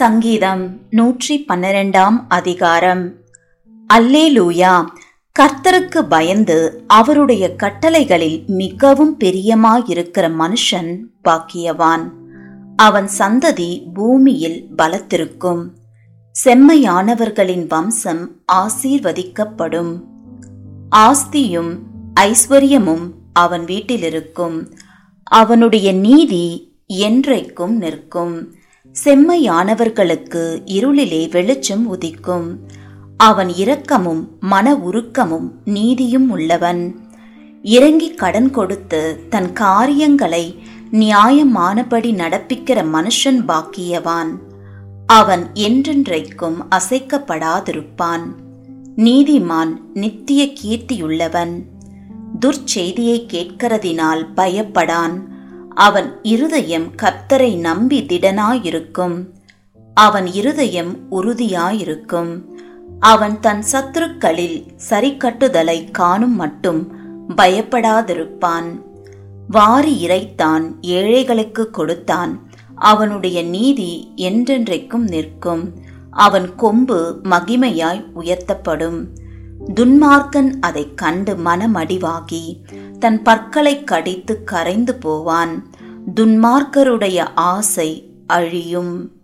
சங்கீதம் நூற்றி பன்னிரெண்டாம் அதிகாரம். அல்லேலூயா. கர்த்தருக்கு பயந்து அவருடைய கட்டளைகளில் மிகவும் பிரியமாயிருக்கிற மனுஷன் பாக்கியவான். அவன் சந்ததி பூமியில் பலத்திருக்கும். செம்மையானவர்களின் வம்சம் ஆசீர்வதிக்கப்படும். ஆஸ்தியும் ஐஸ்வர்யமும் அவன் வீட்டிலிருக்கும். அவனுடைய நீதி என்றைக்கும் நிற்கும். செம்மையானவர்களுக்கு இருளிலே வெளிச்சம் உதிக்கும். அவன் இரக்கமும் மன உருக்கமும் நீதியும் உள்ளவன். இறங்கி கடன் கொடுத்து தன் காரியங்களை நியாயமானபடி நடப்பிக்கிற மனுஷன் பாக்கியவான். அவன் என்றென்றைக்கும் அசைக்கப்படாதிருப்பான். நீதிமான் நித்திய கீர்த்தியுள்ளவன். துர்ச்செய்தியை கேட்கிறதினால் பயப்படான். அவன் இருதயம் கர்த்தரை நம்பி திடனாயிருக்கும். அவன் இருதயம் உறுதியாயிருக்கும். அவன் தன் சத்துருக்களில் சரிக்கட்டுதலை காணும் மட்டும் பயப்படாதிருப்பான். வாரி இறைத்தான் ஏழைகளுக்கு கொடுத்தான். அவனுடைய நீதி என்றென்றைக்கும் நிற்கும். அவன் கொம்பு மகிமையாய் உயர்த்தப்படும். துன்மார்க்கன் அதைக் கண்டு மனமடிவாகி தன் பற்களை கடித்து கரைந்து போவான். துன்மார்க்கருடைய ஆசை அழியும்.